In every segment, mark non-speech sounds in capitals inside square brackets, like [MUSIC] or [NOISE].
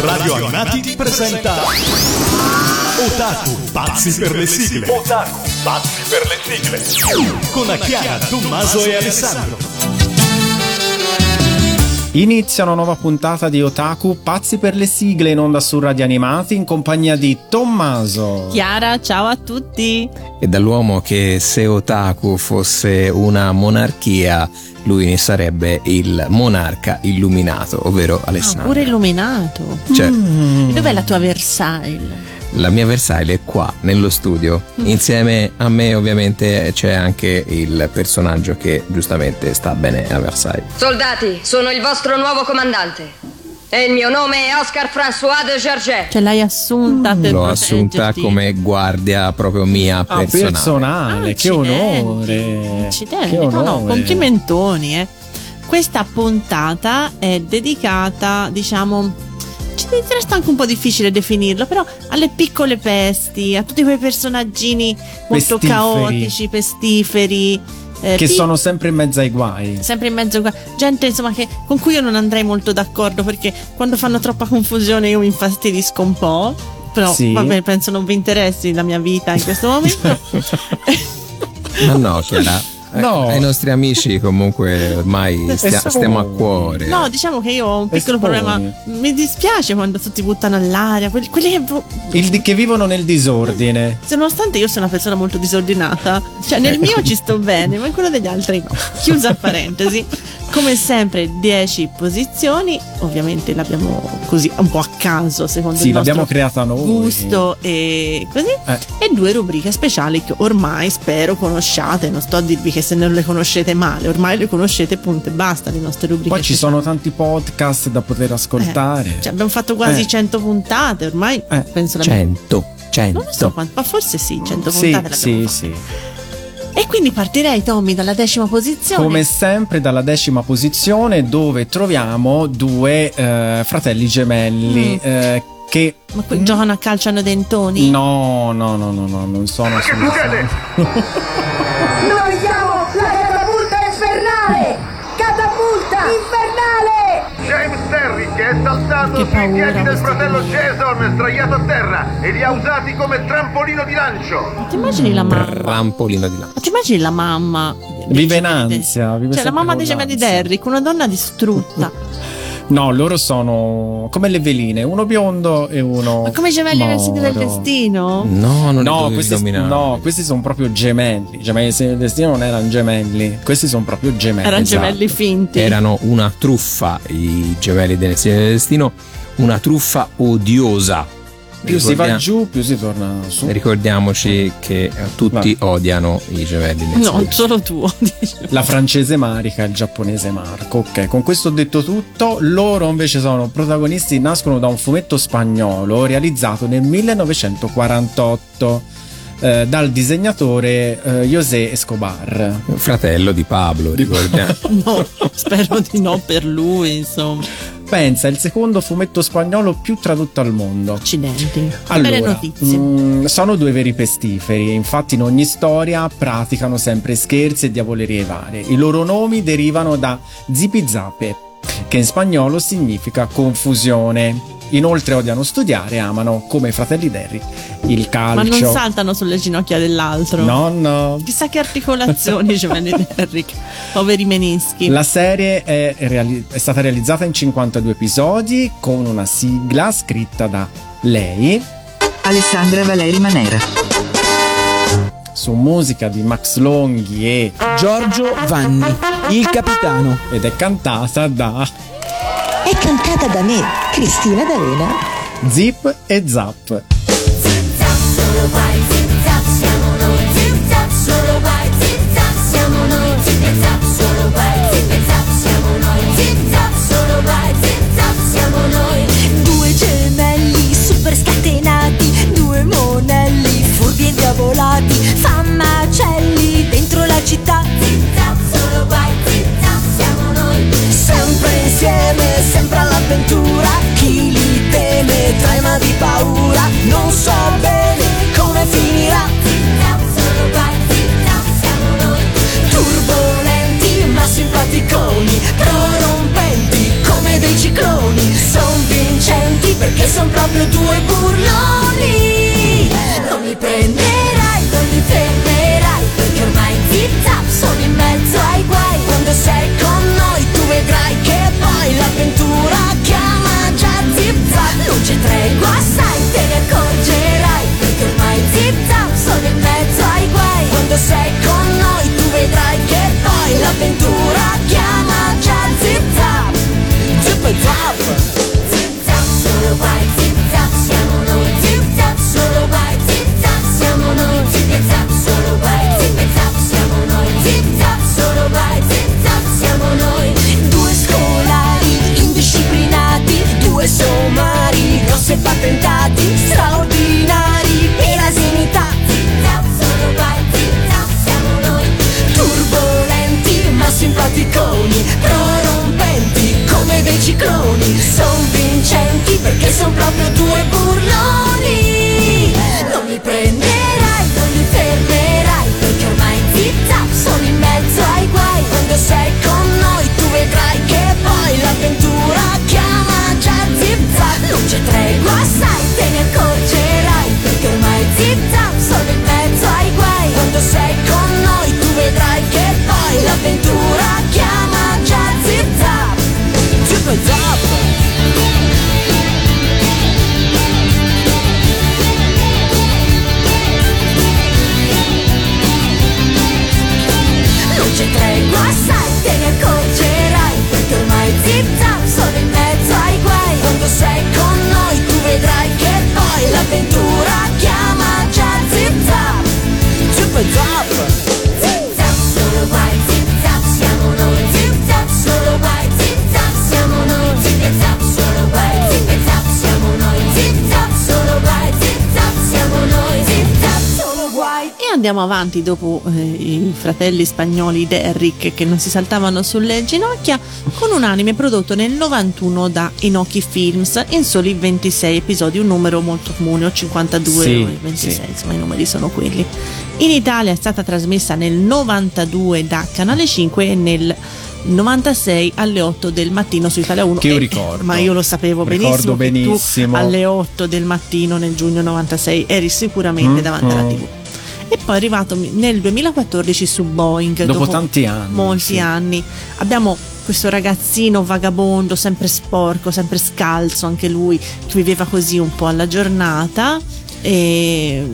Radio Animati presenta Otaku, pazzi per le sigle. Otaku, pazzi per le sigle. Con Chiara, Tommaso e Alessandro. Inizia una nuova puntata di Otaku, pazzi per le sigle in onda su Radio Animati in compagnia di Tommaso. Chiara, ciao a tutti. E dall'uomo che se Otaku fosse una monarchia, lui ne sarebbe il monarca illuminato, ovvero Alessandro. Ah, pure illuminato. Certo. Mm. Dov'è la tua Versailles? La mia Versailles è qua, nello studio. Mm. Insieme a me ovviamente c'è anche il personaggio che giustamente sta bene a Versailles. Soldati, sono il vostro nuovo comandante. E il mio nome è Oscar François de Georget. Ce l'hai assunta per L'ho assunta come guardia proprio mia ah, personale. personale. Ah, che onore. Accidenti. Che onore. No, no, complimentoni, eh. Questa puntata è dedicata, diciamo, ci resta anche un po' difficile definirlo, però alle piccole pesti, a tutti quei personaggini molto pestiferi. caotici, pestiferi. Eh, che pi- sono sempre in mezzo ai guai. Sempre in mezzo ai guai. Gente, insomma, che, con cui io non andrei molto d'accordo perché quando fanno troppa confusione io mi infastidisco un po'. Però sì. vabbè, penso non vi interessi la mia vita in questo [LAUGHS] momento. Ma no, Chiara. Eh, no. ai nostri amici comunque ormai stia, stiamo a cuore. No, diciamo che io ho un piccolo Espone. problema. Mi dispiace quando tutti buttano all'aria. Quelli, quelli che... Il, che vivono nel disordine. Se nonostante io sia una persona molto disordinata, cioè nel mio ci sto bene, ma in quello degli altri no. Chiusa parentesi. [LAUGHS] Come sempre 10 posizioni, ovviamente l'abbiamo così un po' a caso secondo sì, il nostro l'abbiamo creata noi. gusto e così. Eh. E due rubriche speciali che ormai spero conosciate, non sto a dirvi che se non le conoscete male, ormai le conoscete punto e basta le nostre rubriche. Poi ci sono tanti podcast da poter ascoltare. Eh. Cioè, abbiamo fatto quasi eh. 100 puntate, ormai eh. penso la 100, 100. Non lo so quanto, ma forse sì, 100 sì, puntate Sì, sì. E quindi partirei, Tommy, dalla decima posizione. Come sempre, dalla decima posizione, dove troviamo due eh, fratelli gemelli. Mm. Eh, che ma qui giocano a calcio hanno dentoni? No, no, no, no, no non sono assolutamente. La [LAUGHS] sui piedi del fratello Jason sdraiato a terra e li ha usati come trampolino di lancio. Ma ti immagini la mamma? Trampolino di lancio. Ma ti immagini la mamma? Vive in ansia. Vive cioè la mamma dei gemelli di Derrick, una donna distrutta. [LAUGHS] No, loro sono come le veline, uno biondo e uno. Ma come i gemelli nel segno del destino? No, non no, questi, no, questi sono proprio gemelli. Gemelli nel segno del destino non erano gemelli, questi sono proprio gemelli. Erano esatto. gemelli finti. Erano una truffa, i gemelli del segno del destino, una truffa odiosa più si va giù, più si torna su. Ricordiamoci che tutti Va. odiano i gemelli. No, solo tu odi. La francese Marica e il giapponese Marco. Ok, con questo detto tutto, loro invece sono protagonisti, nascono da un fumetto spagnolo realizzato nel 1948. Eh, dal disegnatore eh, José Escobar, fratello di Pablo, ricordiamo. [LAUGHS] no, spero di no per lui, insomma. Pensa, è il secondo fumetto spagnolo più tradotto al mondo. Accidenti. Allora. Mh, mm, sono due veri pestiferi, infatti in ogni storia praticano sempre scherzi e diavolerie varie. I loro nomi derivano da zipizape, che in spagnolo significa confusione. Inoltre odiano studiare e amano, come i fratelli Derry, il calcio. Ma non saltano sulle ginocchia dell'altro. No, no. Chissà che articolazioni gemelli Derry, poveri menischi. La serie è, reali- è stata realizzata in 52 episodi con una sigla scritta da lei, Alessandra Valeri Manera. Su musica di Max Longhi e Giorgio Vanni, il capitano. Ed è cantata da è cantata da me, Cristina D'Avena. Zip e Zap. Due andiamo avanti dopo eh, i fratelli spagnoli Derrick che non si saltavano sulle ginocchia con un anime prodotto nel 91 da Inoki Films in soli 26 episodi, un numero molto comune, o 52 Sì, o 26, sì. insomma i numeri sono quelli. In Italia è stata trasmessa nel 92 da Canale 5 e nel 96 alle 8 del mattino su Italia 1 Che io Eh, ricordo. ma io lo sapevo benissimo che tu benissimo. alle 8 del mattino nel giugno 96 eri sicuramente Mm, davanti alla mm. tv e poi è arrivato nel 2014 su Boeing Dopo tanti anni, molti sì. anni abbiamo questo ragazzino vagabondo sempre sporco sempre scalzo anche lui che viveva così un po' alla giornata e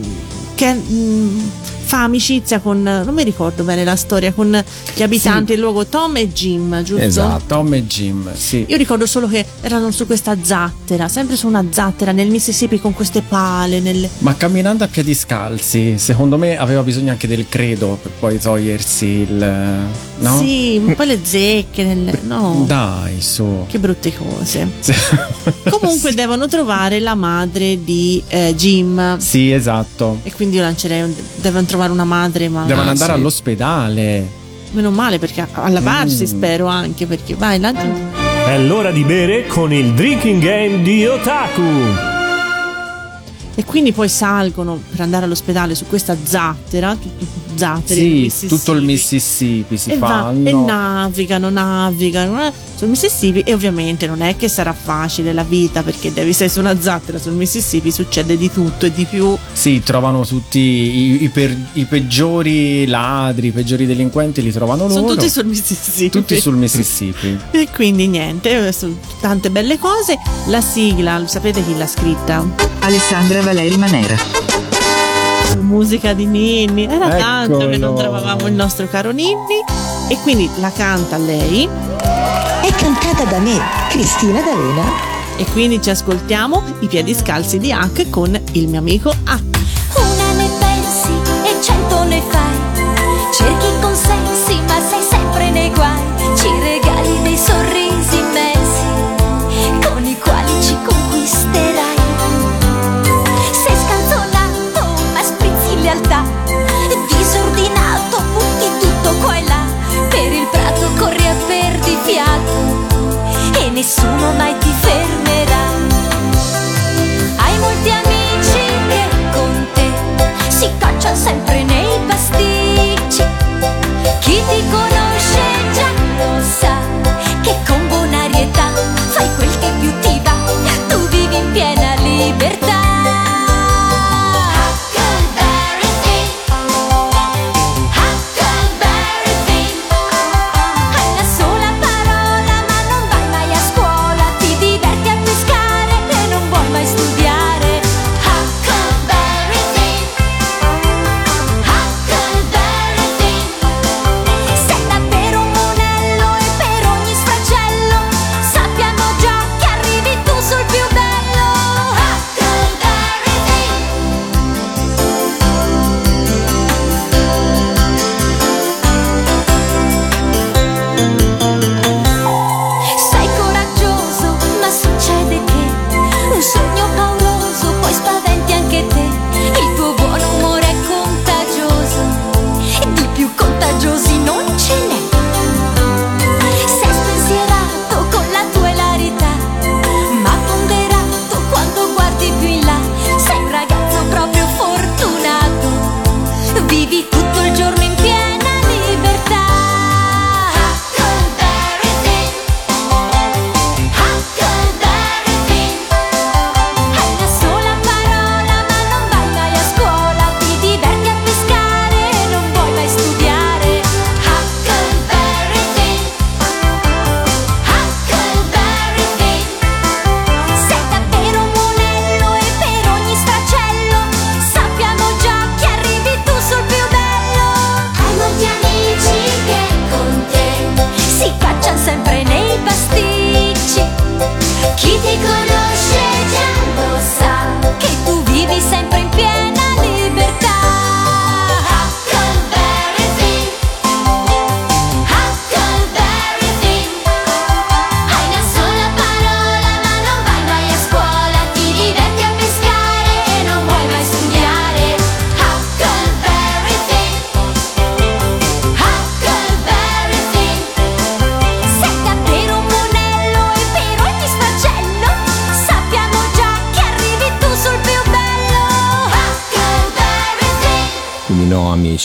che mh, fa amicizia con non mi ricordo bene la storia con gli abitanti del luogo Tom e Jim giusto? Esatto, Tom e Jim, sì. Io ricordo solo che erano su questa zattera, sempre su una zattera nel Mississippi con queste pale. Nelle... Ma camminando a piedi scalzi, secondo me aveva bisogno anche del credo per poi togliersi il... no? Sì, un po' le zecche. Nelle... No, Dai, su. che brutte cose. [LAUGHS] Comunque devono trovare la madre di eh, Jim. Sì, esatto. E quindi io lancerei un... devono trovare una madre, ma Devono Ah, andare sì. all'ospedale. meno male perché a lavarsi Mm. spero anche perché vai lancia. È l'ora di bere con il drinking game di Otaku. E quindi poi salgono per andare all'ospedale su questa zattera, nel Sì, tutto il Mississippi si e, va- fanno. e navigano, navigano eh, sul Mississippi e ovviamente non è che sarà facile la vita perché devi sei su una zattera sul Mississippi succede di tutto e di più Sì, trovano tutti i, i per- i peggiori ladri, i peggiori delinquenti, li trovano loro. sono tutti sul Mississippi Tutti sul Mississippi. e quindi niente eh, sono tante belle cose la sigla sapete chi l'ha scritta? Alessandra Valeri Manera. musica di Ninni era tanto che non Eccolo. trovavamo il nostro caro Ninni e quindi la canta lei È cantata da me, Cristina D'Avena. e quindi ci ascoltiamo i piedi scalzi di Hack con il mio amico Hack Una ne pensi e cento ne fai.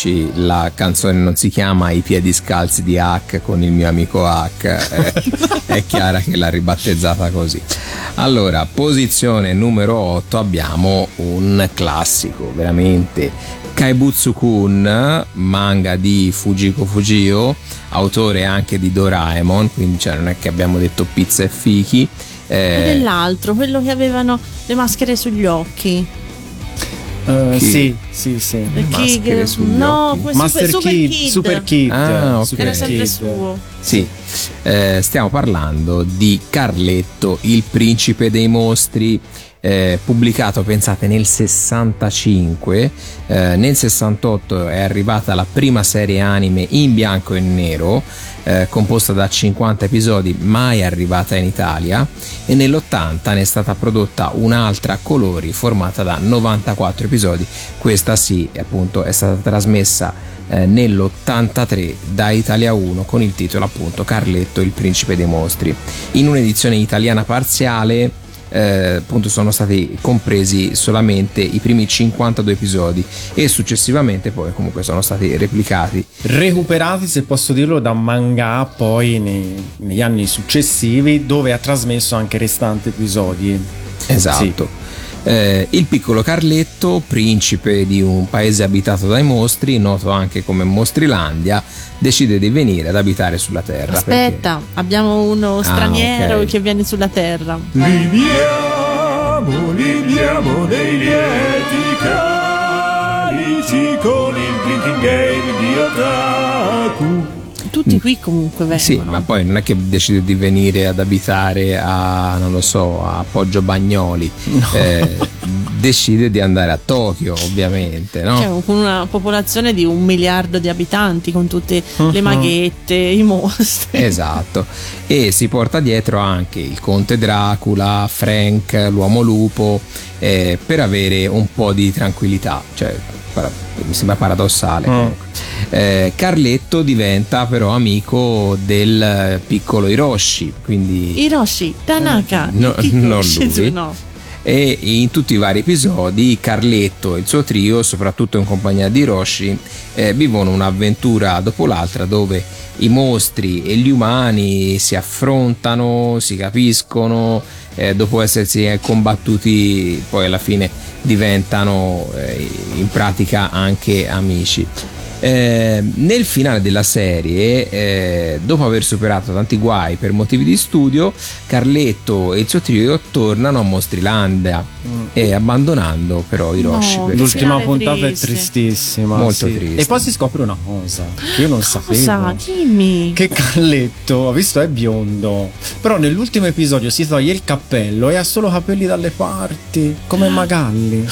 Amici, la canzone non si chiama I piedi scalzi di Hack con il mio amico Hack, è, [LAUGHS] è chiara che l'ha ribattezzata così. Allora, posizione numero 8 abbiamo un classico, veramente Kaibutsu-kun, manga di Fujiko Fujio, autore anche di Doraemon, quindi cioè non è che abbiamo detto pizza e fichi. Eh, e dell'altro, quello che avevano le maschere sugli occhi. Uh, sì, sì, sì. Sugli no. Master Super Kid, Kid. Super Kid. Ah, ok. Super Era sempre Kid. suo. Sì, eh, stiamo parlando di Carletto, il principe dei mostri, eh, pubblicato, pensate, nel 65. Eh, nel 68 è arrivata la prima serie anime in bianco e nero, eh, composta da 50 episodi, mai arrivata in Italia. E nell'80 ne è stata prodotta un'altra a colori, formata da 94 episodi. Questa sì, appunto, è stata trasmessa eh, nell'83 da Italia 1 con il titolo appunto Carletto il principe dei mostri. In un'edizione italiana parziale eh, appunto sono stati compresi solamente i primi 52 episodi e successivamente poi comunque sono stati replicati. Recuperati, se posso dirlo, da manga poi nei- negli anni successivi, dove ha trasmesso anche restanti episodi. Esatto. Eh, il piccolo Carletto, principe di un paese abitato dai mostri, noto anche come Mostrilandia, decide di venire ad abitare sulla Terra. Aspetta, abbiamo uno straniero ok. che viene sulla terra. Liviamo, liviamo nei lieti calici con il drinking game di Otaku. Tutti qui comunque vengono. Sì, ma poi non è che decide di venire ad abitare a, non lo so, a Poggio Bagnoli. Eh, decide di andare a Tokyo, ovviamente, no? Cioè, con una popolazione di un miliardo di abitanti, con tutte le Mhm. maghette, i mostri. Esatto, e si porta dietro anche il conte Dracula, Frank, l'uomo lupo, eh, per avere un po' di tranquillità. Cioè, mi sembra paradossale. comunque. Eh, Carletto diventa però amico del eh, piccolo Hiroshi, quindi Hiroshi, Tanaka, No, Kiko non lui. Shizuno. e in tutti i vari episodi Carletto e il suo trio, soprattutto in compagnia di Hiroshi, eh, vivono un'avventura dopo l'altra dove i mostri e gli umani si affrontano, si capiscono, eh, dopo essersi eh, combattuti poi alla fine diventano eh, in pratica anche amici. Eh, nel finale della serie, eh, dopo aver superato tanti guai per motivi di studio, Carletto e il suo trio tornano a Mostrilandia e abbandonando però Hiroshi. No, perché- L'ultima puntata triste. è tristissima. Molto sì. triste. E poi si scopre una cosa che io non Cosa? sapevo. Dimmi. Che Carletto, ho visto, è biondo. Però nell'ultimo episodio si toglie il cappello e ha solo capelli dalle parti, come Magalli.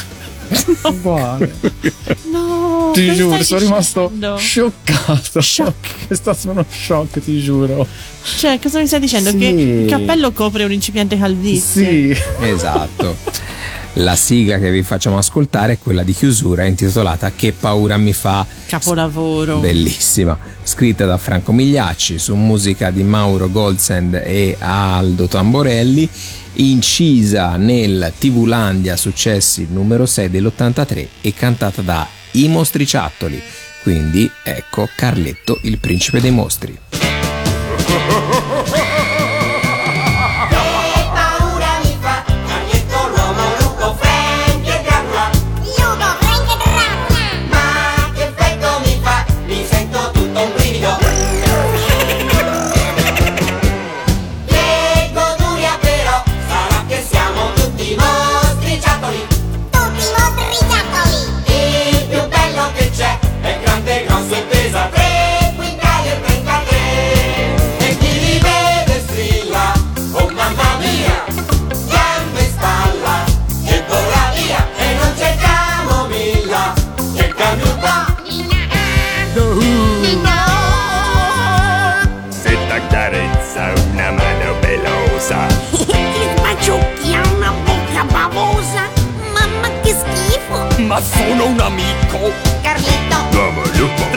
Uguale. No, ti giuro, sono rimasto scioccato. È stato uno shock, ti giuro. Cioè, cosa mi stai dicendo? Sì. Che il cappello copre un incipiente calvizie? Sì. Esatto. La sigla che vi facciamo ascoltare è quella di chiusura intitolata Che paura mi fa. Capolavoro. Bellissima, scritta da Franco Migliacci su musica di Mauro Goldsend e Aldo Tamborelli, incisa nel TV Landia Successi numero 6 dell'83 e cantata da I Mostriciattoli. Quindi ecco Carletto, il principe dei mostri. [LAUGHS] schifo Ma sono un amico Carletto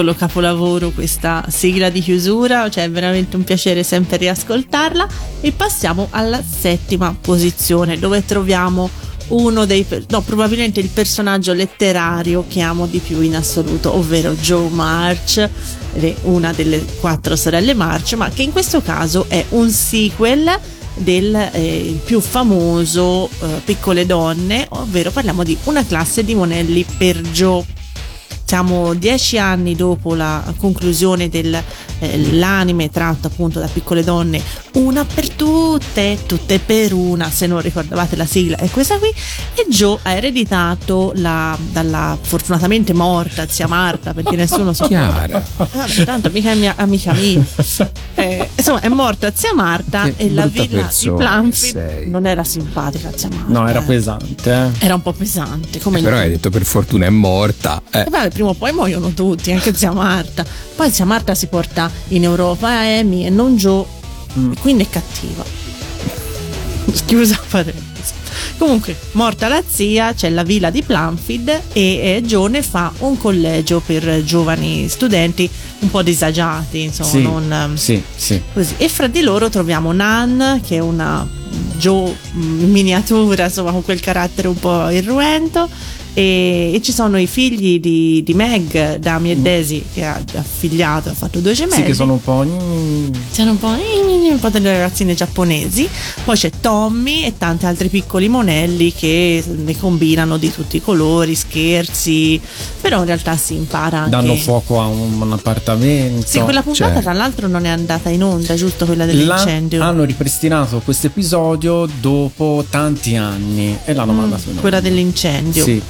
Piccolo capolavoro questa sigla di chiusura, cioè è veramente un piacere sempre riascoltarla e passiamo alla settima posizione dove troviamo uno dei no, probabilmente il personaggio letterario che amo di più in assoluto, ovvero Joe March, una delle quattro sorelle March, ma che in questo caso è un sequel del eh, più famoso eh, Piccole donne, ovvero parliamo di una classe di monelli per Joe. Siamo dieci anni dopo la conclusione dell'anime tratto appunto da piccole donne, una per tutte, tutte per una, se non ricordavate la sigla è questa qui, e Joe ha ereditato la, dalla fortunatamente morta zia Marta, perché nessuno sa Chiara. Vabbè, tanto mica è mia amica mia. Eh, insomma, è morta zia Marta Che e la villa di sei. non era simpatica zia Marta. No, era eh. pesante. eh. Era un po' pesante, come Però hai detto per fortuna è morta. Eh. e vabbè, prima o poi muoiono tutti, anche zia Marta. Poi zia Marta si porta in Europa Amy e non Joe, Mm. e quindi è cattiva. Chiusa parentesi. Comunque, morta la zia, c'è la villa di Planfield e eh, Joe ne fa un collegio per giovani studenti un po' disagiati, insomma, Sì, non ehm, sì, sì. così. E fra di loro troviamo Nan, che è una Joe in miniatura, insomma, con quel carattere un po' irruento. E, e ci sono i figli di, di Meg, Dami e Daisy, che ha già figliato, ha fatto due gemelli. Sì, che sono un po'. mm, Sono un po', un po' delle ragazzine giapponesi. Poi c'è Tommy e tanti altri piccoli monelli che ne combinano di tutti i colori, scherzi. Però in realtà si impara anche. danno fuoco a un, un appartamento. Sì, quella puntata Cioè, tra l'altro non è andata in onda, giusto quella la- dell'incendio. hanno ripristinato questo episodio dopo tanti anni e l'hanno mandato in onda. Mm, quella dell'incendio. Sì.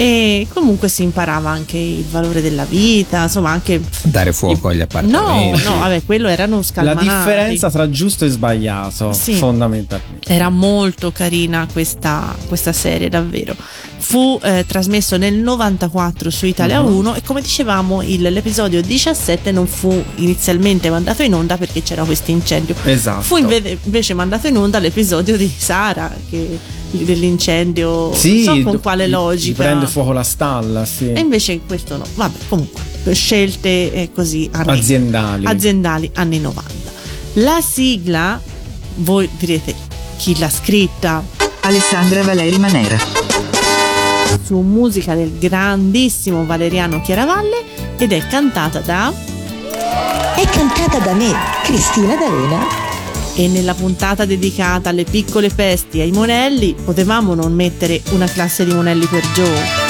E comunque si imparava anche il valore della vita, insomma anche... Dare fuoco agli No, appartamenti. no, vabbè, quello erano La scalmanati. differenza tra giusto e sbagliato, Sì. fondamentalmente. Era molto carina questa, questa serie, davvero. Fu eh, trasmesso nel 94 su Italia Mhm. 1 e come dicevamo il- l'episodio 17 non fu inizialmente mandato in onda perché c'era questo incendio. Esatto. Fu inve- invece mandato in onda l'episodio di Sara che, dell'incendio. Sì, non so con quale logica. Prende fuoco la stalla, sì. E invece questo no. Vabbè, comunque, scelte eh, così anni- Aziendali. aziendali anni 90. La sigla, voi direte chi l'ha scritta? Alessandra Valeri Manera. Su musica del grandissimo Valeriano Chiaravalle ed è cantata da È cantata da me, Cristina D'Avena. e nella puntata dedicata alle piccole pesti e ai monelli potevamo non mettere una classe di monelli per Joe.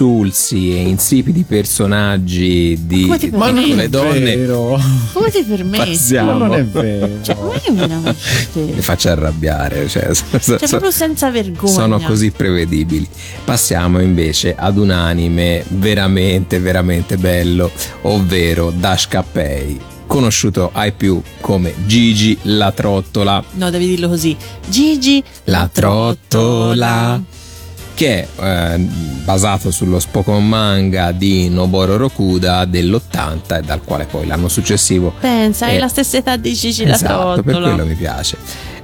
Insulsi e insipidi personaggi di di permetti? le donne, Vero. Come ti permetti? Ma non è vero. Cioè, ma mi faccia arrabbiare. Cioè, [LAUGHS] so- so- Cioè, proprio senza vergogna. sono così prevedibili. Passiamo invece ad un anime veramente, veramente bello, ovvero Dash Cappei, conosciuto ai più come Gigi la trottola. No, devi dirlo così. Gigi La trottola che è eh, basato sullo Spokon manga di Noboro Rokuda dell'80 e dal quale poi l'anno successivo Pensa, hai Eh, la stessa età di Gigi esatto, per trottola. quello mi piace.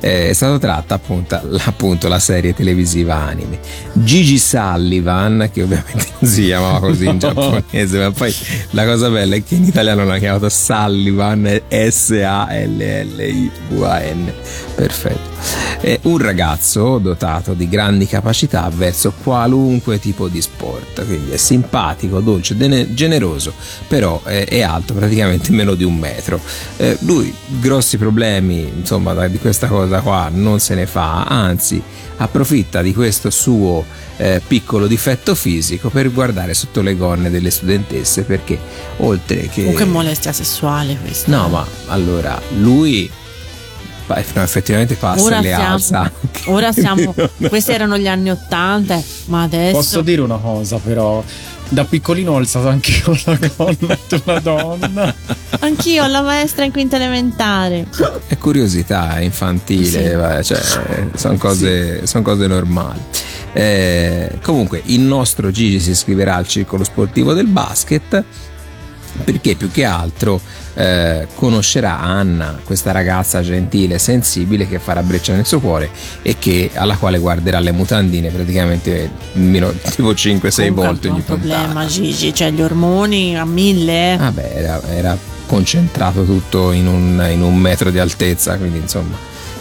Eh, È stata tratta appunto, [LAUGHS] appunto la serie televisiva anime. Gigi Sullivan, che ovviamente non [LAUGHS] si chiamava così in [LAUGHS] giapponese, ma poi la cosa bella è che in italiano l'hanno chiamato Sullivan S-A-L-L-I-V-A-N. Perfetto. È un ragazzo dotato di grandi capacità verso qualunque tipo di sport, quindi è simpatico, dolce, dene- generoso, però è, è alto praticamente meno di un metro. Eh, lui grossi problemi, insomma, di questa cosa qua non se ne fa, anzi approfitta di questo suo eh, piccolo difetto fisico per guardare sotto le gonne delle studentesse perché oltre che... Oh, che molestia sessuale questa. No, ma allora lui effettivamente passa Ora le siamo, ora siamo [LAUGHS] questi erano gli anni Ottanta, ma adesso Posso dire una cosa, però. Da piccolino ho alzato anche io [LAUGHS] la gonna di una donna. anch'io alla maestra in quinta elementare. è curiosità infantile, Sì. va, cioè, sono cose, son cose normali. Eh, comunque, il nostro Gigi si iscriverà al circolo sportivo del basket perché più che altro eh, conoscerà Anna, questa ragazza gentile e sensibile che farà breccia nel suo cuore e che, alla quale guarderà le mutandine praticamente meno, [LAUGHS] tipo 5-6 Comunque volte ogni un problema puntata. Gigi, cioè gli ormoni a mille. Vabbè, era, era concentrato tutto in un, in un metro di altezza, quindi insomma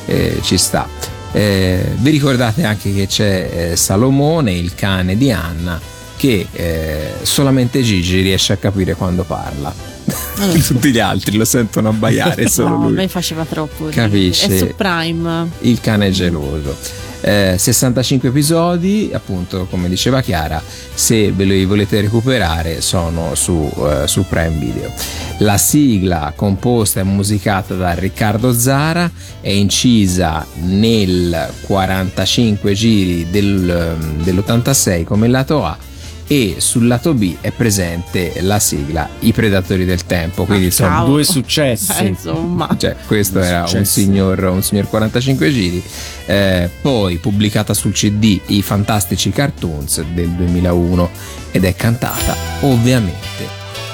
eh, ci sta. Eh, vi ricordate anche che c'è eh, Salomone, il cane di Anna, che eh, solamente Gigi riesce a capire quando parla. [LAUGHS] Tutti gli altri lo sentono abbaiare, [LAUGHS] solo no, a lui. me faceva troppo. Capisce. È su Prime. Il cane è geloso. Eh, 65 episodi, appunto, come diceva Chiara, se ve li volete recuperare sono su, eh, su Prime Video. La sigla composta e musicata da Riccardo Zara è incisa nel 45 giri del, dell'86 come lato A e sul lato B è presente la sigla I Predatori del Tempo, quindi Ah, sono. Due successi. [LAUGHS] Eh, insomma. cioè, questo era un signor, un signor 45 giri. Eh, poi pubblicata sul CD I Fantastici Cartoons del 2001 ed è cantata ovviamente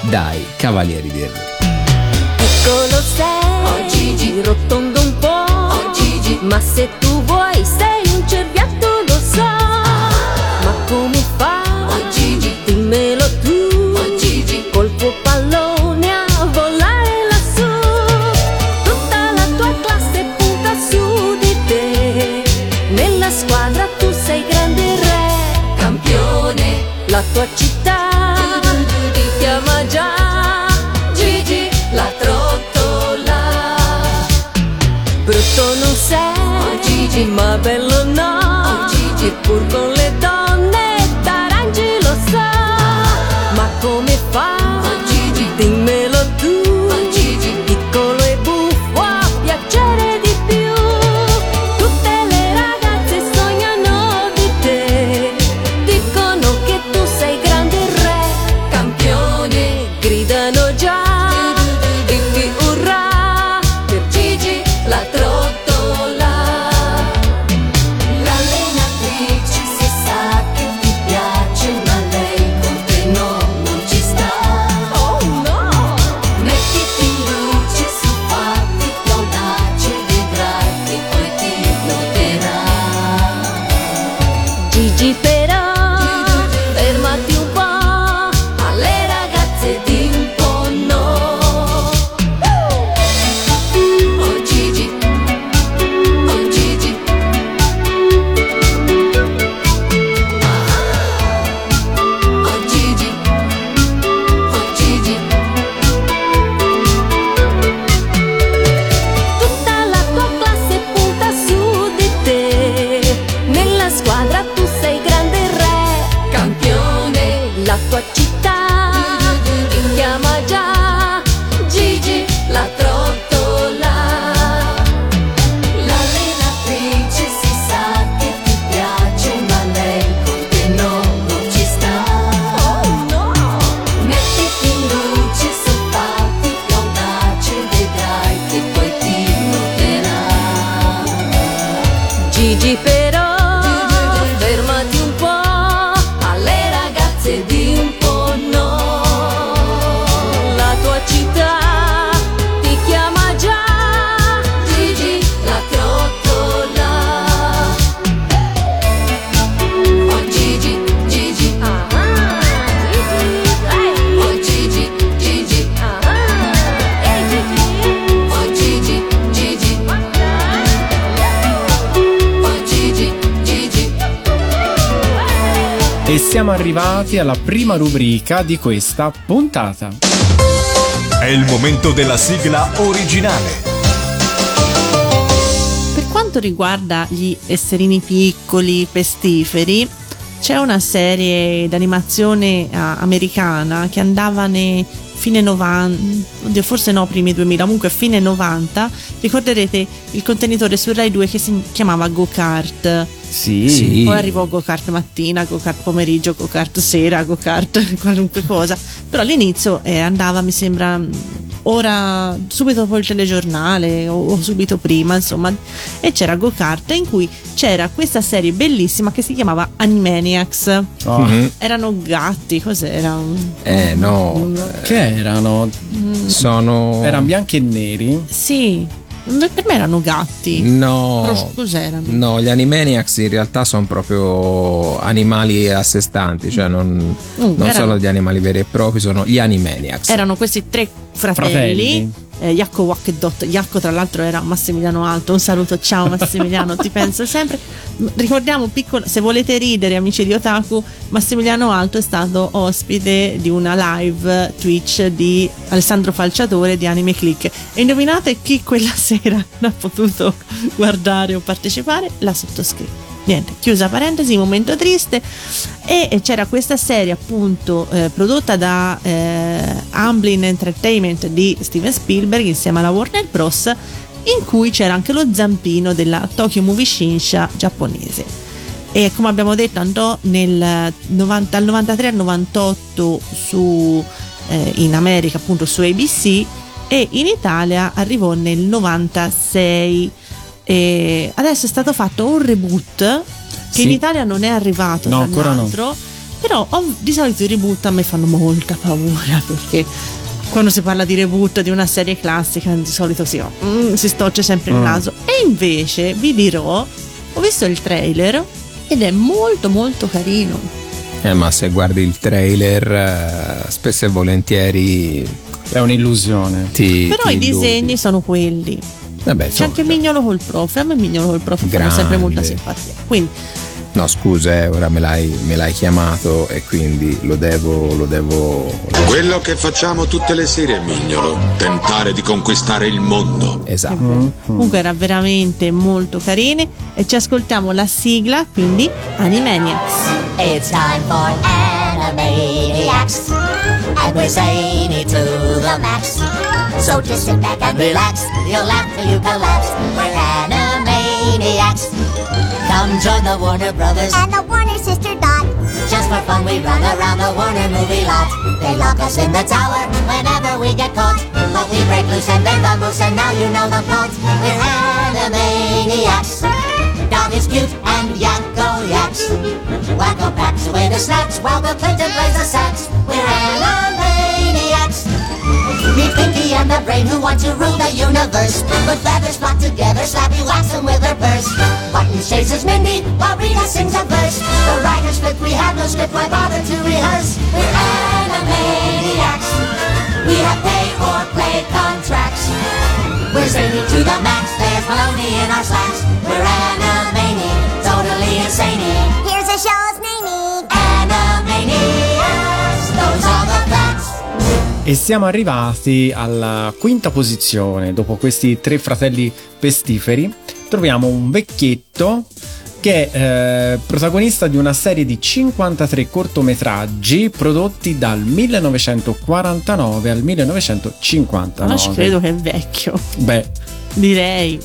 dai Cavalieri del Re. Piccolo sei, oh Gigi, rotondo un po', oh Gigi, ma se tu vuoi sei un cerbiatto siamo arrivati alla prima rubrica di questa puntata. È il momento della sigla originale. Per quanto riguarda gli esserini piccoli, pestiferi, c'è una serie d'animazione ah, americana che andava nei fine 90, oddio forse no, primi 2000, comunque fine 90, ricorderete il contenitore su Rai 2 che si chiamava Go Kart. Sì. Sì. Poi arrivò Go Kart mattina, Go Kart pomeriggio, Go Kart sera, Go Kart [LAUGHS] qualunque cosa. Però all'inizio eh, andava, mi sembra, ora subito dopo il telegiornale o, o subito prima, insomma. E c'era Go Kart in cui c'era questa serie bellissima che si chiamava Animaniacs. Oh. Mhm. Erano gatti, cos'era? Eh no, Che erano? sono... Erano bianchi e neri? Sì, per me erano gatti. No. Però cos'erano? No, gli Animaniacs in realtà sono proprio animali a sé stanti, cioè non, non erano- sono gli animali veri e propri, sono gli Animaniacs. Erano questi tre fratelli. Fratelli. Eh, e Dot. Jacco, tra l'altro, era Massimiliano Alto. Un saluto, ciao [LAUGHS] Massimiliano, ti penso sempre. Ricordiamo, piccolo, se volete ridere, amici di Otaku, Massimiliano Alto è stato ospite di una live Twitch di Alessandro Falciatore di Anime Click. E indovinate chi quella [LAUGHS] sera non ha potuto guardare o partecipare? La sottoscritta. Niente, chiusa parentesi, momento triste. E c'era questa serie appunto eh, prodotta da eh, Amblin Entertainment di Steven Spielberg insieme alla Warner Bros. in cui c'era anche lo zampino della Tokyo Movie Shinsha giapponese. E come abbiamo detto andò nel 90 dal 93 al 98 su, eh, in America appunto su ABC e in Italia arrivò nel 96 e adesso è stato fatto un reboot che Sì. in Italia non è arrivato No, ancora no. l'altro però ho- di solito i reboot a me fanno molta paura [LAUGHS] perché quando si parla di reboot di una serie classica di solito si, mm, si storce sempre il Mm. naso e invece vi dirò ho visto il trailer ed è molto molto carino Eh, ma se guardi il trailer, eh, spesso e volentieri È un'illusione. ti. però ti i disegni sono quelli Vabbè, c'è anche Mignolo col prof a me Mignolo col prof fanno Grande. sempre molta simpatia quindi No, scusa, eh, ora me l'hai, me l'hai chiamato e quindi lo devo, lo devo. Quello che facciamo tutte le sere, mignolo. Tentare di conquistare il mondo. Esatto. comunque era veramente molto carine e ci ascoltiamo la sigla quindi Animaniacs It's time for Animaniacs, and we're zany to the max. So just sit back and relax, you'll laugh till you collapse. We're Animaniacs. Come join the Warner Brothers And the Warner Sister Dot. Just for fun, we run around the Warner movie lot. They lock us in the tower whenever we get caught. But we break loose and bend the moose, and now you know the plot. We're Animaniacs. Dog is cute and Yakko yaks. Wacko packs away the snacks while Bill Clinton plays the sax. We're Animaniacs. Meet Pinky and the brain who want to rule the universe. Put feathers flock together, slappy wax them with their purse. Buttons chases Mindy while Rita sings a verse. The writer's split, we have no script, why bother to rehearse? We're Animaniacs. We have pay or play contracts. We're zany to the max, baloney in our slacks. We're Animani, totally insane. Here's a show's name. Animaniacs, those are the facts. E siamo arrivati alla quinta posizione. Dopo questi tre fratelli pestiferi, troviamo un vecchietto che è eh, protagonista di una serie di 53 cortometraggi prodotti dal 1949 al 1959. ma ci credo che è vecchio Beh, direi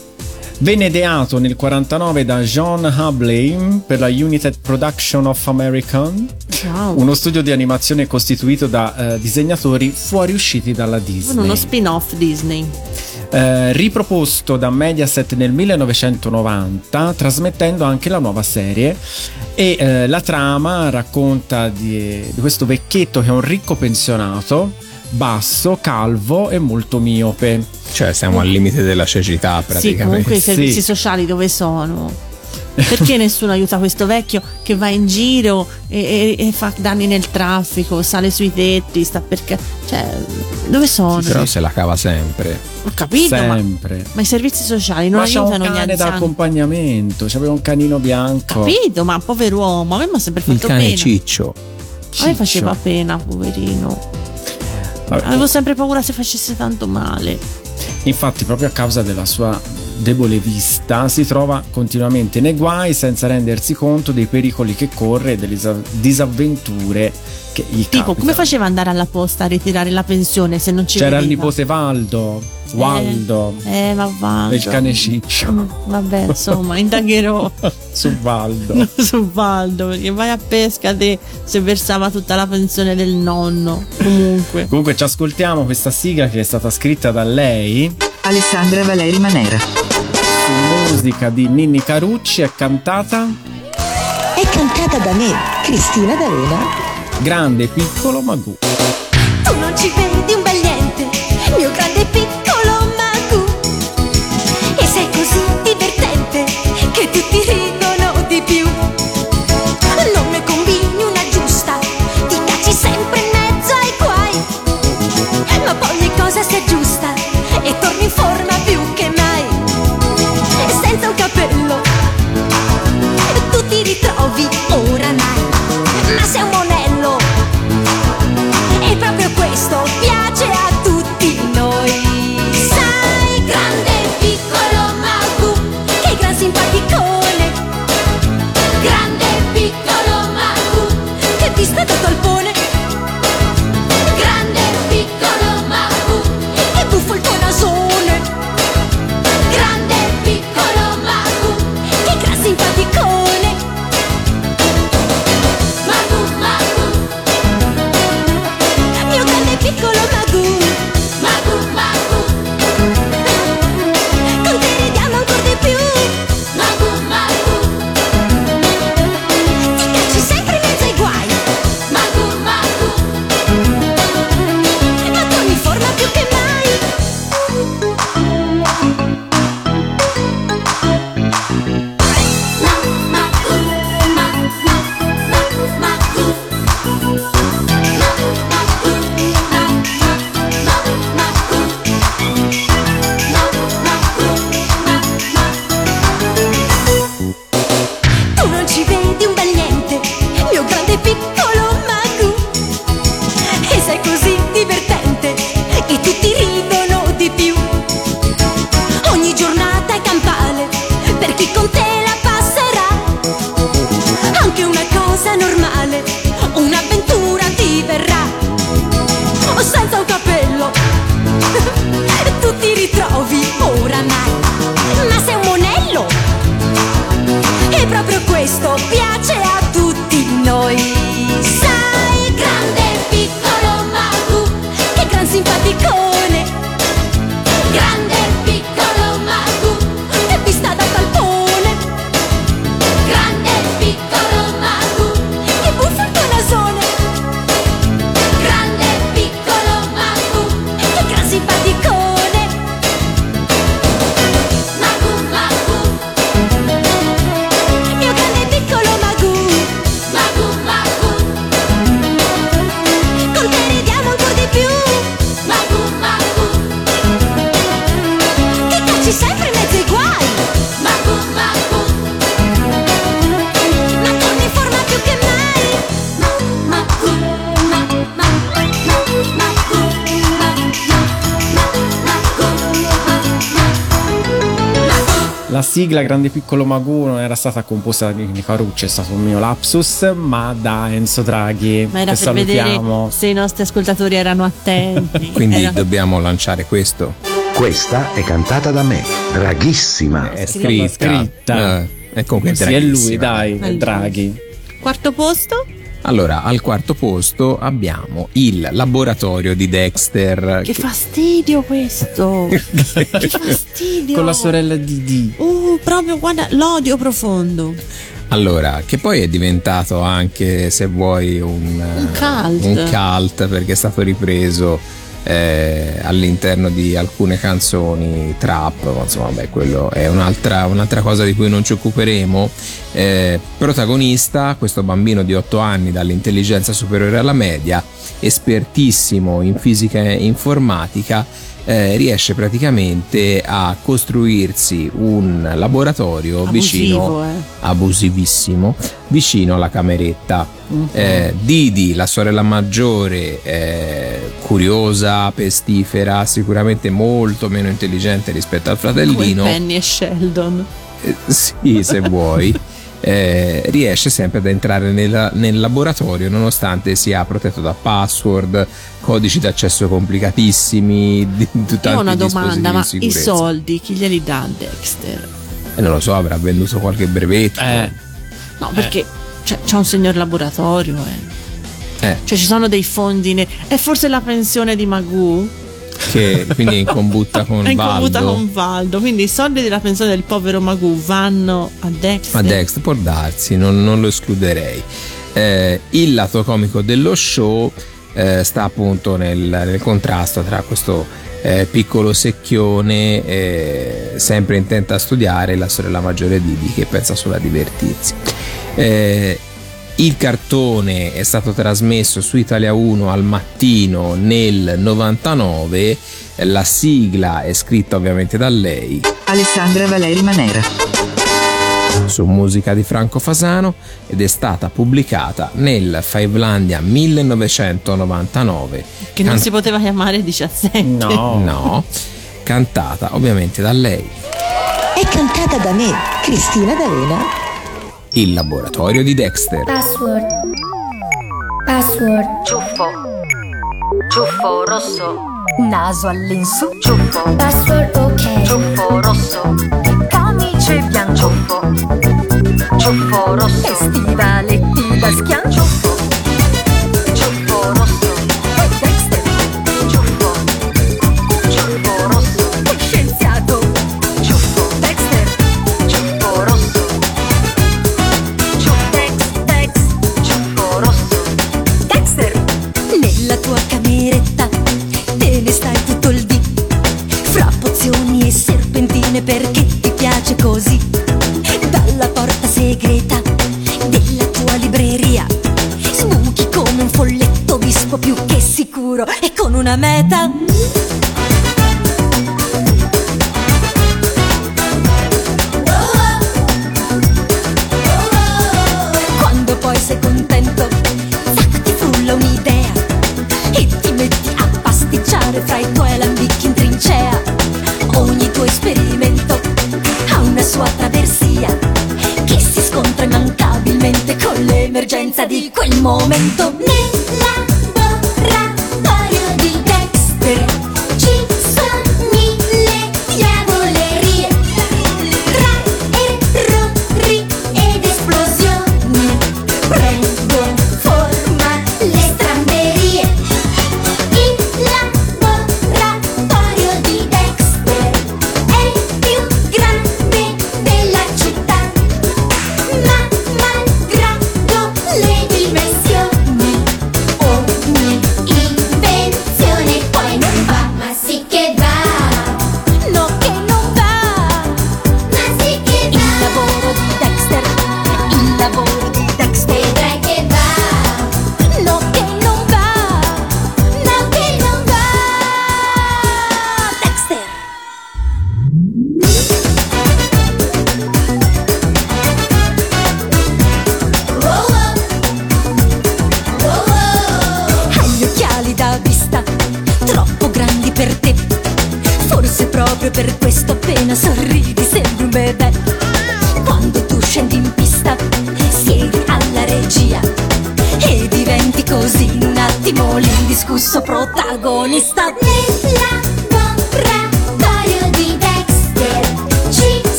Venne ideato nel 49 da John Hubley per la United Production of American, wow. uno studio di animazione costituito da eh, disegnatori fuoriusciti dalla Disney. uno spin-off Disney Eh, riproposto da Mediaset nel 1990, trasmettendo anche la nuova serie. E eh, la trama racconta di, di questo vecchietto che è un ricco pensionato, basso, calvo e molto miope. Cioè, siamo al limite della cecità sì praticamente. comunque i servizi Sì. sociali dove sono [LAUGHS] Perché nessuno aiuta questo vecchio che va in giro e, e- e fa danni nel traffico, sale sui tetti, sta perché. Cioè, dove sono? Però se la cava sempre. Ho capito, ma, Sempre. ma i servizi sociali non Ma aiutano gli cane anziani. d'accompagnamento, c'aveva un canino bianco. Capito, ma povero uomo, a me mi ha sempre Il fatto cane pena. ciccio. A me faceva pena, poverino. Vabbè, Avevo sempre paura se facesse tanto male. Infatti, proprio a causa della sua debole vista, si trova continuamente nei guai senza rendersi conto dei pericoli che corre e delle isa- disavventure che gli Tipo, come capitano. faceva ad andare alla posta a ritirare la pensione se non ci C'era il vedeva? nipote Valdo, Waldo, Eh, ma va. il cane ciccio Vabbè, insomma, indagherò [LAUGHS] su Valdo. [LAUGHS] su Valdo perché vai a pesca te se versava tutta la pensione del nonno. Comunque. Comunque ci ascoltiamo questa sigla che è stata scritta da lei Alessandra Valeri Manera. su musica di Ninni Carucci e cantata È cantata da me, Cristina D'Avena. Grande Piccolo Magù. Tu non ci vedi un bel niente, mio grande piccolo Magu. E sei così divertente che tutti ridono di più. La sigla Grande Piccolo Magù non era stata composta da Ninni Carucci, è stato un mio lapsus, ma da Enzo Draghi. Ma era che per vedere salutiamo. se i nostri ascoltatori erano attenti. [LAUGHS] Quindi Era- dobbiamo lanciare questo. Questa è cantata da me, draghissima. È Scritta. scritta. Scritta. Eh, e comunque è Sì, è lui, dai, È è. Draghi. Quarto posto? Allora, al quarto posto abbiamo il laboratorio di Dexter. Che fastidio questo! [LAUGHS] che fastidio! Con la sorella di Dee. Uh, proprio guarda, l'odio profondo. Allora, che poi è diventato anche, se vuoi, un, Un cult. un cult perché è stato ripreso eh, all'interno di alcune canzoni trap, ma insomma, beh, quello è un'altra, un'altra cosa di cui non ci occuperemo. Eh, protagonista, questo bambino di 8 anni dall'intelligenza superiore alla media, espertissimo in fisica e informatica, eh, riesce praticamente a costruirsi un laboratorio Abusivo, vicino eh. abusivissimo vicino alla cameretta Mhm. Eh, Didi la sorella maggiore eh, curiosa pestifera sicuramente molto meno intelligente rispetto al Come fratellino Penny e Sheldon. eh, sì se vuoi [LAUGHS] eh, riesce sempre ad entrare nel, nel laboratorio nonostante sia protetto da password codici d'accesso complicatissimi di, di tanti Io ho una domanda, ma i soldi chi glieli dà Dexter? Eh, non lo so avrà venduto qualche brevetto No, perché c'è, c'è un signor laboratorio, eh. Eh, Cioè ci sono dei fondi. ne- È forse la pensione di Magoo? Che quindi è in combutta con È in Valdo con Valdo. Quindi i soldi della pensione del povero Magoo vanno a Dexter. a Dexter può darsi non, non lo escluderei Eh, il lato comico dello show eh, sta appunto nel, nel contrasto tra questo eh, piccolo secchione eh, sempre intenta a studiare e la sorella maggiore Didi che pensa solo a divertirsi Eh, il cartone è stato trasmesso su Italia 1 al mattino nel 99 la sigla è scritta ovviamente da lei Alessandra Valeri Manera. su musica di Franco Fasano ed è stata pubblicata nel Fivelandia 1999. Che non Can- si poteva chiamare 17. No, cantata ovviamente da lei. È cantata da me, Cristina D'Avena. Il laboratorio di Dexter. Password. Password. Ciuffo. Ciuffo rosso. Naso all'insù. Ciuffo. Password ok. Ciuffo rosso. Camice bianco. Ciuffo. Ciuffo rosso. E stivaletti da schianto. Ciuffo. Ciuffo una meta. Quando poi sei contento, ti frulla un'idea e ti metti a pasticciare fra i tuoi alambicchi in trincea. Ogni tuo esperimento ha una sua traversia che si scontra immancabilmente con l'emergenza di quel momento. Nel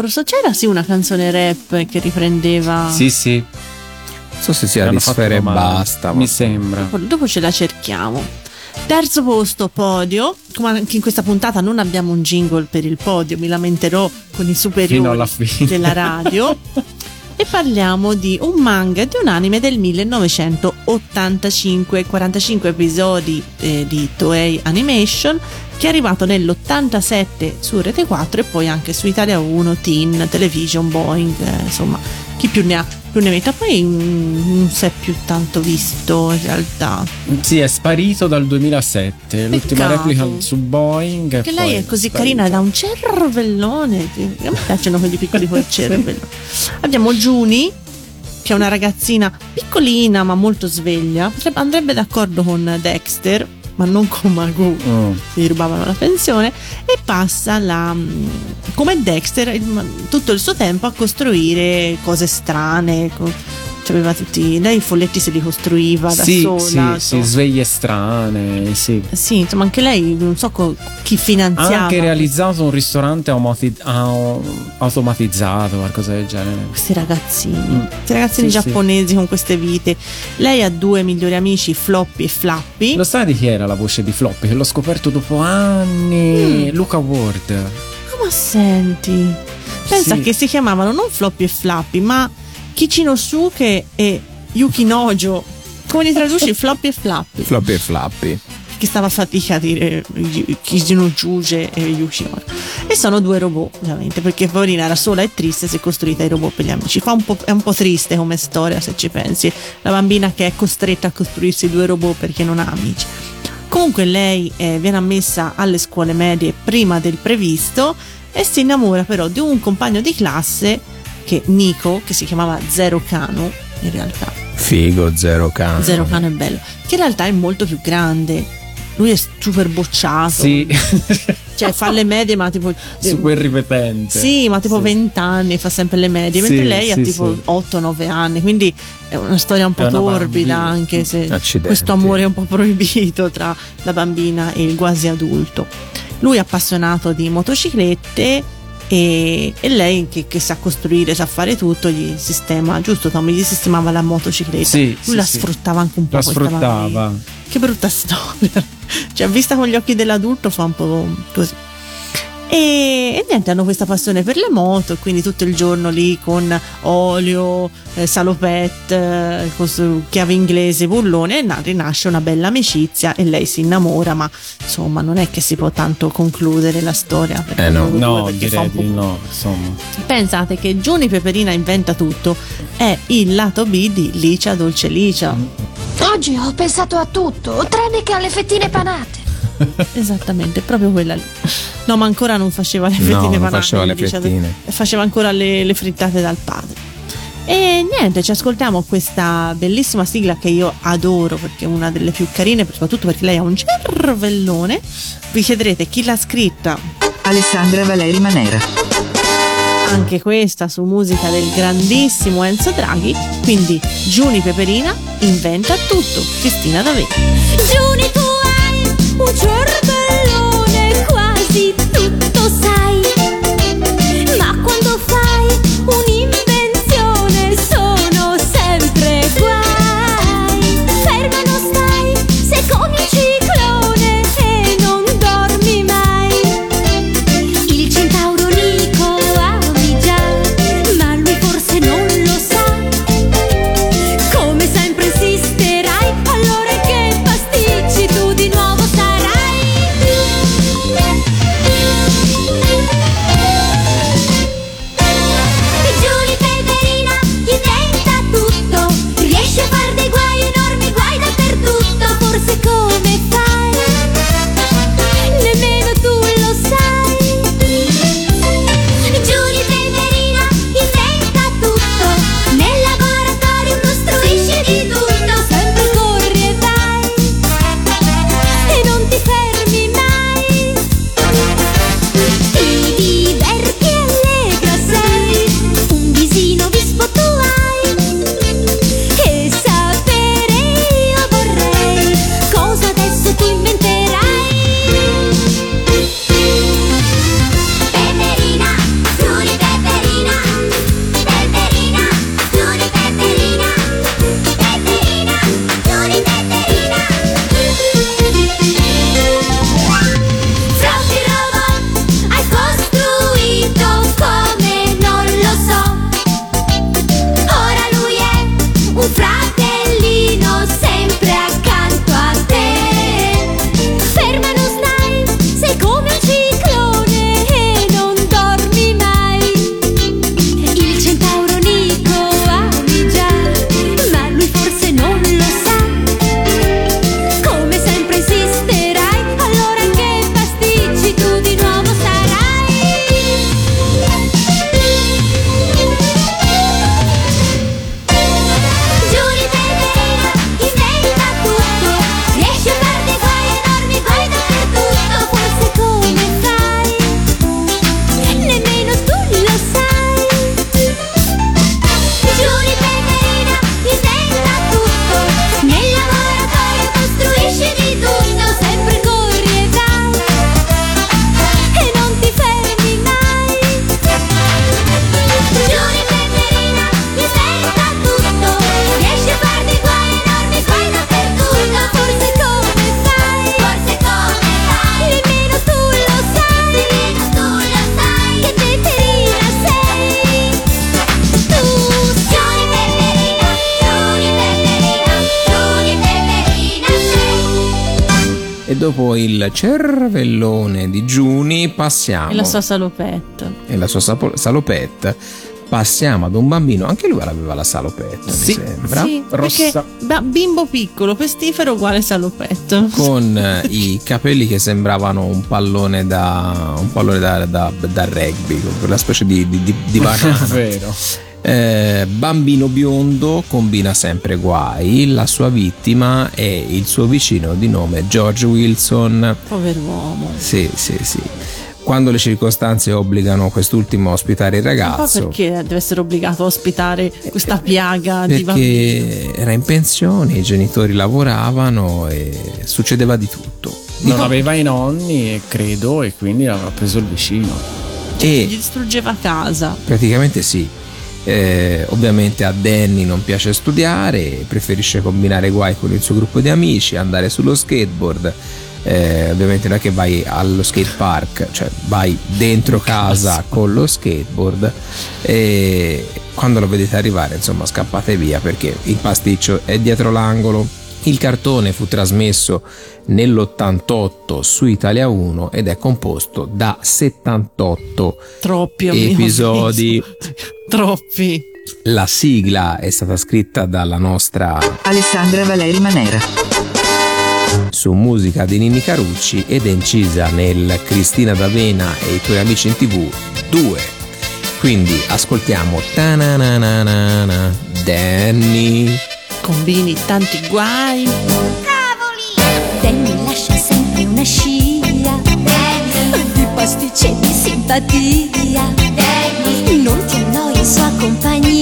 Rosso. C'era sì una canzone rap che riprendeva. Sì, sì. Non so se sia di sfere e basta. ma- Mi sembra. Dopo, dopo ce la cerchiamo. Terzo posto, podio. Come anche in questa puntata non abbiamo un jingle per il podio, mi lamenterò con i Fino superiori alla fine. della radio. [LAUGHS] e parliamo di un manga e di un anime del 1985, 45 episodi eh, di Toei Animation che è arrivato nell'87 su Rete 4 e poi anche su Italia 1, Teen, Television, Boeing, eh, insomma, chi più ne ha più ne metta. Poi mm, non si è più tanto visto in realtà. Sì, è sparito dal 2007. L'ultima Peccato. replica su Boeing. Che lei è così sparito. carina, da un cervellone. A me piacciono quelli piccoli col [LAUGHS] cervello. Abbiamo Juni, che è una ragazzina piccolina ma molto sveglia. Potrebbe- Andrebbe d'accordo con Dexter, ma non con Magoo. Mm. Gli rubavano la pensione. E passa la, come Dexter tutto il suo tempo a costruire cose strane. C'aveva tutti. Lei i folletti se li costruiva da Sì, sola. sì, insomma. sì, sveglie strane, sì. Sì, insomma, anche lei non so co- chi Ha finanziava. anche realizzato un ristorante automati- au- automatizzato, qualcosa del genere. questi ragazzini, Mm. questi ragazzini Sì, sì. giapponesi con queste vite. Lei ha due migliori amici, Floppy e Flappy. Lo sai di chi era la voce di Floppy? Che l'ho scoperto dopo anni. Mm. Luca Ward. Ah, ma senti, pensa Sì. che si chiamavano non Floppy e Flappy, ma Kichinosuke e Yukinojo. Come li traduci [LAUGHS] Floppy e Flappy? Floppy e flappy. che stava a fatica a dire Kijinojuge e Yushinoru. E sono due robot, ovviamente, perché poverina era sola e triste, si è costruita i robot per gli amici. Fa un po', è un po' triste come storia, se ci pensi. La bambina che è costretta a costruirsi due robot perché non ha amici. Comunque lei eh, viene ammessa alle scuole medie prima del previsto e si innamora però di un compagno di classe che Nico, che si chiamava Zero Kano, in realtà Figo, zero can. Zero Cano è bello, che in realtà è molto più grande. Lui è super bocciato. Sì, [LAUGHS] Cioè fa le medie, ma tipo. super ripetente. Sì, ma tipo 20 anni fa sempre le medie, mentre Sì, lei ha sì, tipo sì. 8-9 anni, quindi è una storia un po' torbida, bambina. anche se Accidenti. questo amore è un po' proibito tra la bambina e il quasi adulto. Lui è appassionato di motociclette e, e lei che, che sa costruire, sa fare tutto, gli sistema, giusto Tommy, gli sistemava la motocicletta. Sì, Lui sì, la sì. sfruttava anche un po'. La sfruttava. Che brutta storia. [LAUGHS] Cioè, vista con gli occhi dell'adulto fa un po' così. E, e niente, hanno questa passione per le moto, e quindi tutto il giorno lì con olio, eh, salopette, eh, chiave inglese, bullone, e na- rinasce una bella amicizia e lei si innamora, ma insomma non è che si può tanto concludere la storia. Eh, no. No, direi di no, insomma. Pensate che Giuni Peperina inventa tutto è il lato B di Licia Dolce Licia. Oggi ho pensato a tutto, tranne che alle fettine panate. [LAUGHS] Esattamente, proprio quella lì. No, ma ancora non faceva le No, fettine non panate. faceva le Licia Dol- fettine. Faceva ancora le, le frittate dal padre. E niente, ci ascoltiamo questa bellissima sigla che io adoro perché è una delle più carine, soprattutto perché lei ha un cervellone. Vi chiederete chi l'ha scritta, Alessandra Valeri Manera. anche questa su musica del grandissimo Enzo Draghi. Quindi Giuni Peperina inventa tutto. Cristina D'Avena. Giuni il cervellone di Giuni passiamo E la sua salopette. e la sua sapo- salopette. Passiamo ad un bambino, anche lui aveva la salopette, Sì. mi sembra. Sì, perché ba- bimbo piccolo, pestifero uguale salopetto. Con [LAUGHS] eh, i capelli che sembravano un pallone da, un pallone da, da- da rugby, quella specie di, di, di, di banana. [LAUGHS] Vero. Eh, bambino biondo combina sempre guai. La sua vittima è il suo vicino di nome George Wilson. Pover'uomo. Sì, sì, sì. Quando le circostanze obbligano quest'ultimo a ospitare il Ma ragazzo, perché deve essere obbligato a ospitare questa piaga di bambini? perché era in pensione, i genitori lavoravano e succedeva di tutto. Non aveva i nonni, credo, e quindi aveva preso il vicino. Gli E distruggeva casa. praticamente sì. Eh, ovviamente a Danny non piace studiare, preferisce combinare guai con il suo gruppo di amici, andare sullo skateboard. Eh, ovviamente non è che vai allo skate park, cioè vai dentro casa con lo skateboard e quando lo vedete arrivare, insomma, scappate via perché il pasticcio è dietro l'angolo. Il cartone fu trasmesso nell'88 su Italia 1 ed è composto da 78 Troppi, episodi. [LAUGHS] avviso. Troppi. La sigla è stata scritta dalla nostra Alessandra Valeri Manera. su musica di Nini Carucci ed è incisa nel Cristina d'Avena e i tuoi amici in tv 2. Quindi ascoltiamo Tananana Danny. Combini tanti guai. Danny lascia sempre una scia Di pasticci e di simpatia Non ti 恐怕你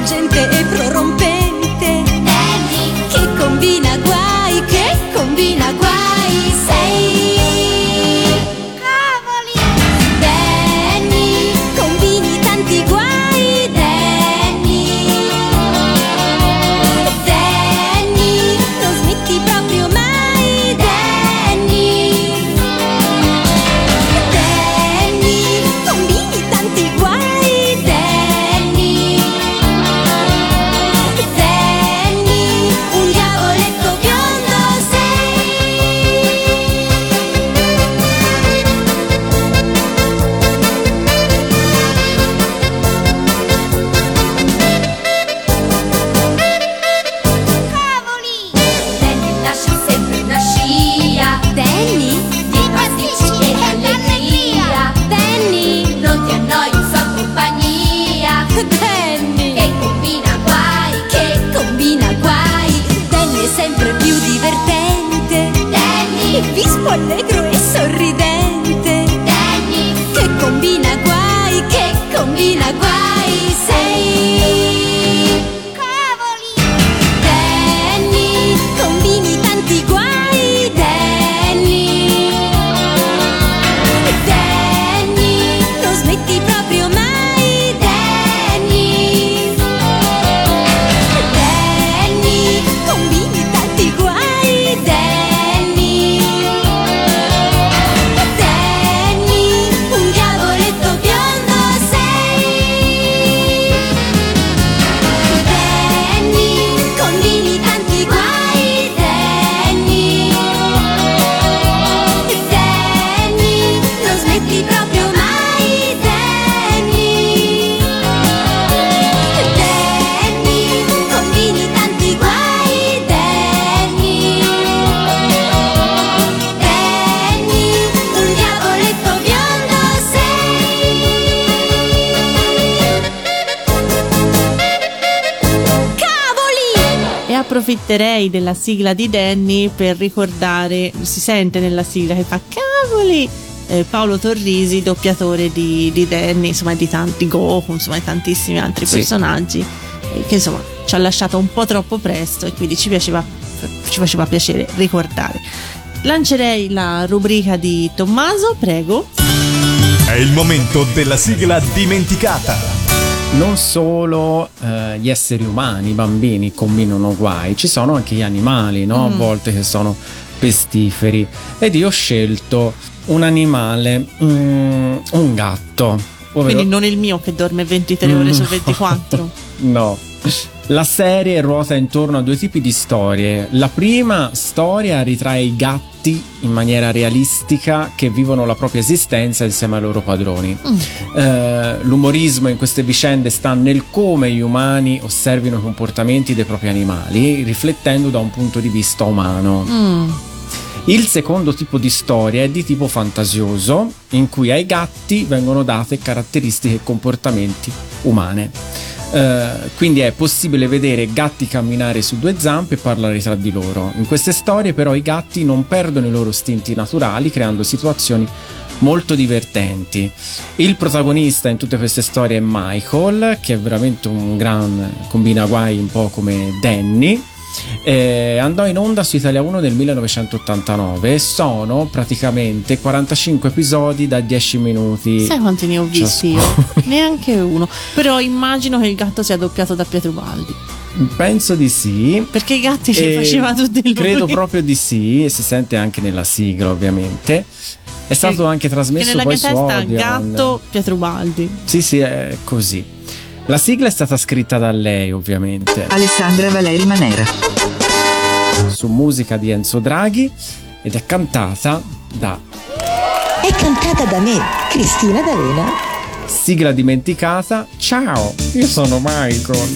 Travolgente approfitterei della sigla di Danny per ricordare, si sente nella sigla che fa cavoli. eh, Paolo Torrisi, doppiatore di, di Danny, insomma di tanti Goku, insomma di tantissimi altri Sì. personaggi, eh, che insomma ci ha lasciato un po' troppo presto e quindi ci piaceva, ci faceva piacere ricordare. Lancerei la rubrica di Tommaso, prego. È il momento della sigla dimenticata. Non solo eh, gli esseri umani, i bambini combinano guai, ci sono anche gli animali, no? Mm. A volte che sono pestiferi. Ed io ho scelto un animale, mm, un gatto. ovvero- Quindi non il mio che dorme 23 ore su [LAUGHS] No. 24. No. La serie ruota intorno a due tipi di storie. La prima storia ritrae i gatti in maniera realistica che vivono la propria esistenza insieme ai loro padroni. Eh, l'umorismo in queste vicende sta nel come gli umani osservino i comportamenti dei propri animali, riflettendo da un punto di vista umano. Mm. Il secondo tipo di storia è di tipo fantasioso, in cui ai gatti vengono date caratteristiche e comportamenti umane. Eh, quindi è possibile vedere gatti camminare su due zampe e parlare tra di loro. In queste storie però i gatti non perdono i loro istinti naturali creando situazioni molto divertenti. Il protagonista in tutte queste storie è Michael, che è veramente un gran combinaguai un po' come Danny. Eh, andò in onda su Italia 1 nel 1989 e sono praticamente 45 episodi da 10 minuti. Sai quanti ne ho visti io? [LAUGHS] Neanche uno. Però immagino che il gatto sia doppiato da Pietro Baldi. Penso di sì. Perché i gatti ci E faceva tutti il Credo proprio di sì, e si sente anche nella sigla, ovviamente. È stato anche Che trasmesso nella poi mia su testa Odeon. gatto Pietro Baldi. Sì, sì, è così. La sigla è stata scritta da lei, ovviamente, Alessandra Valeri Manera. su musica di Enzo Draghi ed è cantata da È cantata da me, Cristina D'Avena. sigla dimenticata. Ciao, io sono Michael.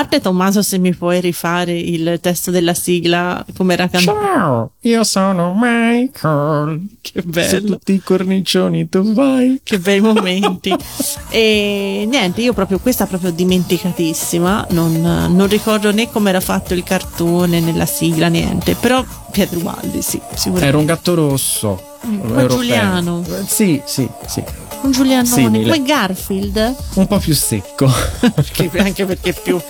Parte Tommaso, se mi puoi rifare il testo della sigla come era cantato. Ciao, io sono Michael. Che bello. tutti i cornicioni tu vai. Che bei momenti. e niente, io proprio questa proprio dimenticatissima. Non, non ricordo né come era fatto il cartone, né la sigla, niente. Però Pietro Baldi, sì, sicuramente. Era un gatto rosso. Un po' europeo. Giuliano. Sì, sì, sì. Un Giulianone, Simile. come Garfield. Un po' più secco. Perché- anche perché più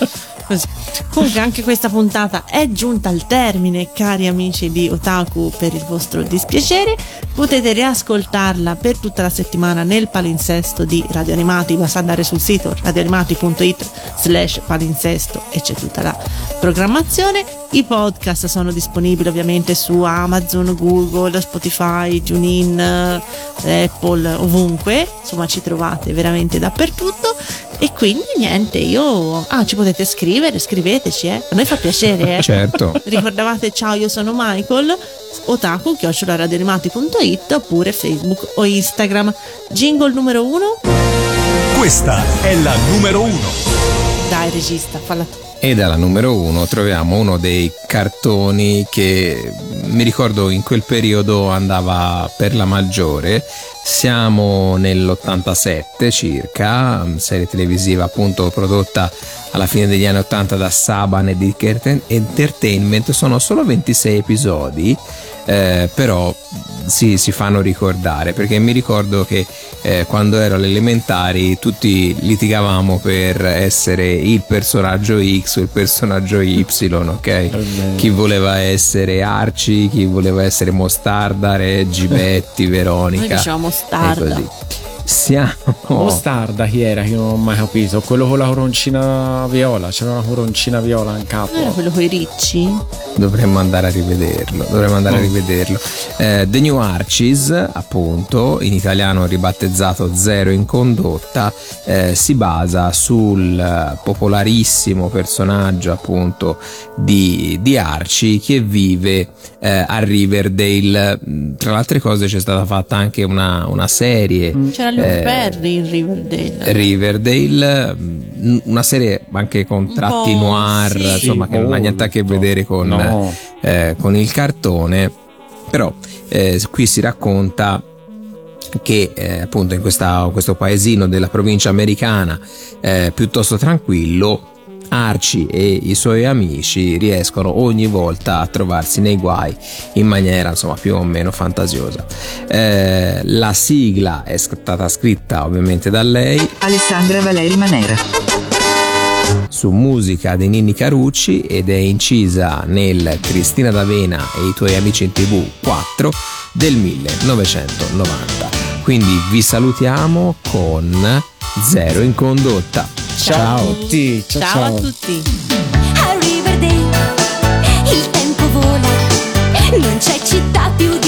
Comunque anche questa puntata è giunta al termine, cari amici di Otaku, per il vostro dispiacere. Potete riascoltarla per tutta la settimana nel palinsesto di Radio Animati, basta andare sul sito radioanimati.it slash palinsesto e c'è tutta la programmazione. I podcast sono disponibili ovviamente su Amazon, Google, Spotify, TuneIn, eh, Apple, ovunque. Insomma ci trovate veramente dappertutto. E quindi niente, io... Ah, ci potete scrivere, scriveteci, eh. A noi fa piacere, eh. Certo. [LAUGHS] Ricordavate ciao, io sono Michael, otaku, chiocciolaradianimati.it oppure Facebook o Instagram. Jingle numero uno. Questa è la numero uno. Dai regista, falla tu. E dalla numero uno troviamo uno dei cartoni che mi ricordo in quel periodo andava per la maggiore. Siamo nell'87 circa, serie televisiva appunto prodotta alla fine degli anni 80 da Saban e Dick Entertainment. Sono solo 26 episodi, eh, però si, si fanno ricordare perché mi ricordo che eh, quando ero alle elementari tutti litigavamo per essere il personaggio X o il personaggio Y, ok? Chi voleva essere Arci, chi voleva essere Mostarda, Reggi, [LAUGHS] Betty, Veronica. Noi dicevamo e Mostarda. Siamo Mostarda chi era che non ho mai capito? Quello con la coroncina viola, c'era una coroncina viola in capo. Non era quello con i ricci? Dovremmo andare a rivederlo. Dovremmo andare a rivederlo. Eh, The New Archies, appunto, in italiano ribattezzato Zero in condotta, eh, si basa sul popolarissimo personaggio, appunto, di, di Archie che vive eh, a Riverdale. Mm, Tra le altre cose c'è stata fatta anche una, una serie. C'era Luke eh, Perry in Riverdale. Riverdale, mm, una serie anche con tratti noir, sì. insomma, che non ha niente a che vedere con, No. eh, con il cartone. Però eh, qui si racconta che eh, appunto in questa- questo paesino della provincia americana eh, piuttosto tranquillo Arci e i suoi amici riescono ogni volta a trovarsi nei guai in maniera insomma più o meno fantasiosa. Eh, la sigla è stata scritta ovviamente da lei Alessandra Valeri Manera. su musica di Nini Carucci ed è incisa nel Cristina D'Avena e i tuoi amici in tv 4 del 1990. Quindi vi salutiamo con Zero in condotta. Ciao a tutti, ciao, Ciao a ciao. tutti. A Riverdale il tempo vola, non c'è città più